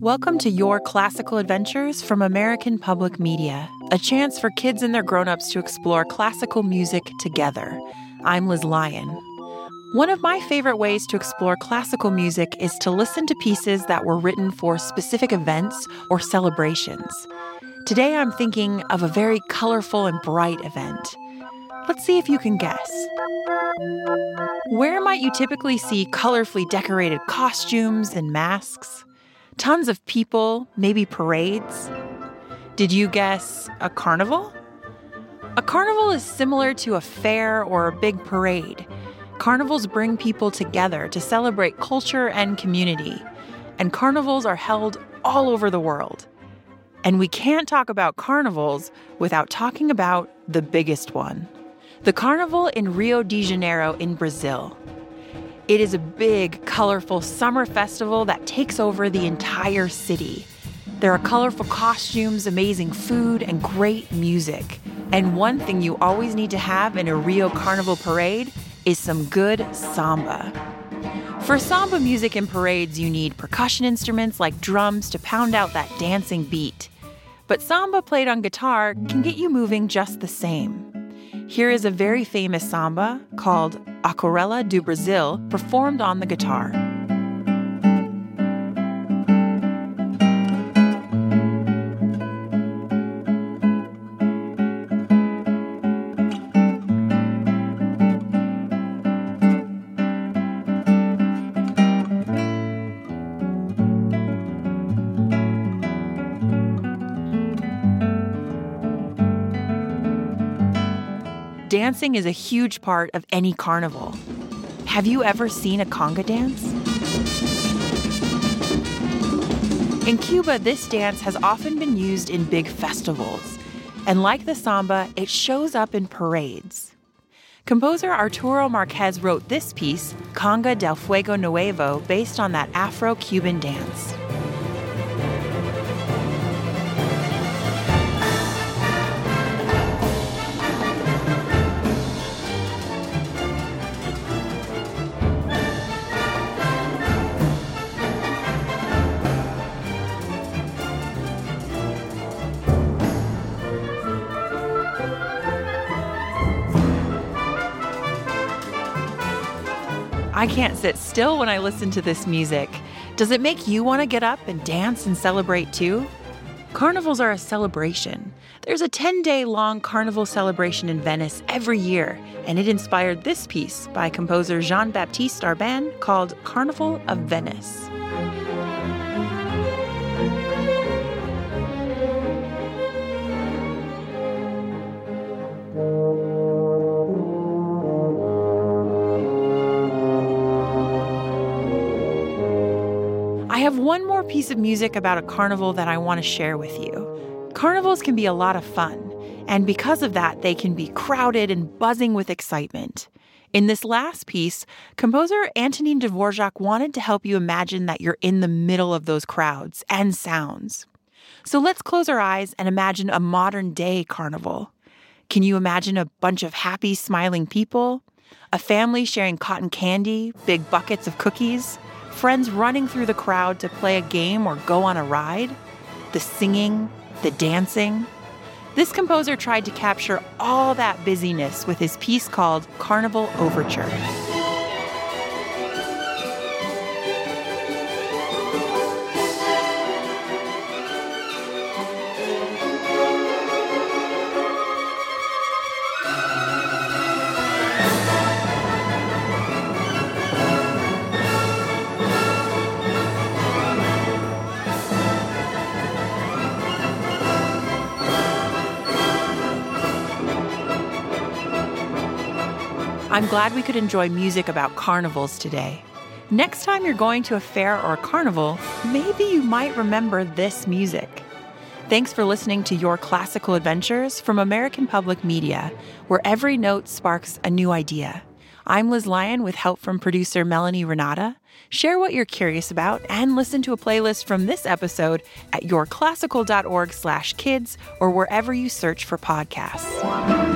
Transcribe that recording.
Welcome to Your Classical Adventures from American Public Media, a chance for kids and their grown-ups to explore classical music together. I'm Liz Lyon. One of my favorite ways to explore classical music is to listen to pieces that were written for specific events or celebrations. Today I'm thinking of a very colorful and bright event. Let's see if you can guess. Where might you typically see colorfully decorated costumes and masks? Tons of people, maybe parades? Did you guess a carnival? A carnival is similar to a fair or a big parade. Carnivals bring people together to celebrate culture and community, and carnivals are held all over the world. And we can't talk about carnivals without talking about the biggest one the Carnival in Rio de Janeiro in Brazil. It is a big, colorful summer festival that takes over the entire city. There are colorful costumes, amazing food, and great music. And one thing you always need to have in a Rio Carnival parade is some good samba. For samba music in parades, you need percussion instruments like drums to pound out that dancing beat. But samba played on guitar can get you moving just the same. Here is a very famous samba called Aquarela do Brasil, performed on the guitar. Dancing is a huge part of any carnival. Have you ever seen a conga dance? In Cuba, this dance has often been used in big festivals. And like the samba, it shows up in parades. Composer Arturo Marquez wrote this piece, Conga del Fuego Nuevo, based on that Afro Cuban dance. I can't sit still when I listen to this music. Does it make you want to get up and dance and celebrate too? Carnivals are a celebration. There's a 10 day long carnival celebration in Venice every year, and it inspired this piece by composer Jean Baptiste Arban called Carnival of Venice. I have one more piece of music about a carnival that I want to share with you. Carnivals can be a lot of fun, and because of that, they can be crowded and buzzing with excitement. In this last piece, composer Antonin Dvorak wanted to help you imagine that you're in the middle of those crowds and sounds. So let's close our eyes and imagine a modern day carnival. Can you imagine a bunch of happy, smiling people? A family sharing cotton candy, big buckets of cookies? Friends running through the crowd to play a game or go on a ride, the singing, the dancing. This composer tried to capture all that busyness with his piece called Carnival Overture. I'm glad we could enjoy music about carnivals today. Next time you're going to a fair or a carnival, maybe you might remember this music. Thanks for listening to Your Classical Adventures from American Public Media, where every note sparks a new idea. I'm Liz Lyon with help from producer Melanie Renata. Share what you're curious about and listen to a playlist from this episode at yourclassical.org/kids or wherever you search for podcasts.